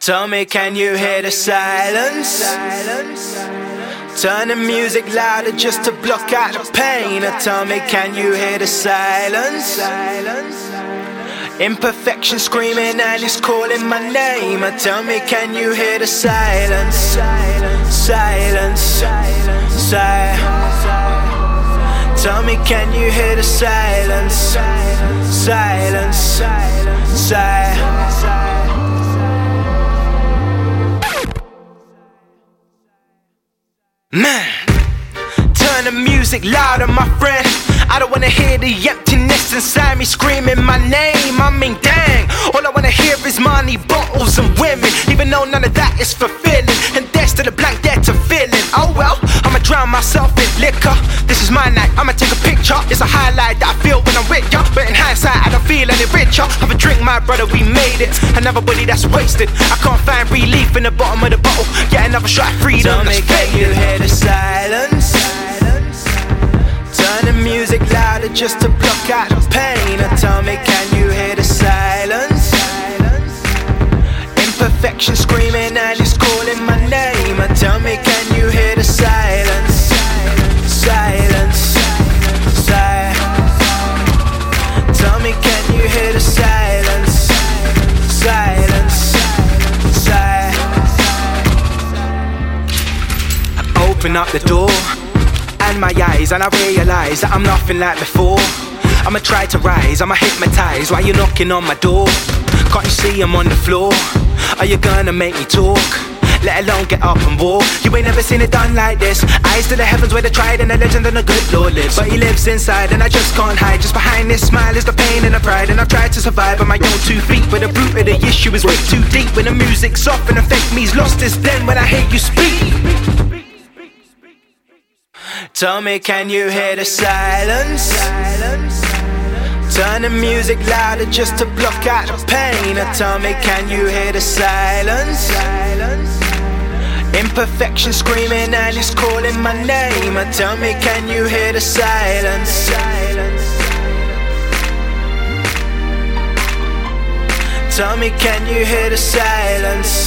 Tell me, can you hear the silence? Turn the music louder just to block out the pain. Tell me, can you hear the silence? Imperfection screaming and it's calling my name. Tell me, can you hear the silence? Silence, silence. Tell me, can you hear the silence? Silence, silence. Man, turn the music louder, my friend. I don't wanna hear the emptiness inside me screaming my name. I mean, dang, all I wanna hear is money, bottles, and women. Even though none of that is fulfilling, and there's still a blank to fill in. Oh well, I'ma drown myself in liquor. This is my night, I'ma take a picture. It's a highlight that I richer. Have a drink, my brother, we made it. Another body that's wasted. I can't find relief in the bottom of the bottle. Get another shot of freedom. Me, can you hear the silence? Turn the music louder just to block out the pain. And tell me, can you hear the silence? Imperfection screaming and Open up the door and my eyes, and I realize that I'm nothing like before. I'ma try to rise, I'ma hypnotize Why you're knocking on my door. Can't you see I'm on the floor? Are you gonna make me talk? Let alone get up and walk. You ain't never seen it done like this. Eyes to the heavens where the tried and the legend and the good Lord lives. But he lives inside and I just can't hide. Just behind this smile is the pain and the pride. And I've tried to survive on my own two feet. But the root of the issue is way too deep. When the music's off and fake me's lost is then when I hear you speak. Tell me, can you hear the silence? Turn the music louder just to block out the pain. Tell me, can you hear the silence? Imperfection screaming and it's calling my name. Tell me, can you hear the silence? Tell me, can you hear the silence?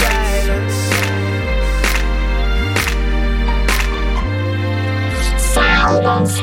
Silence.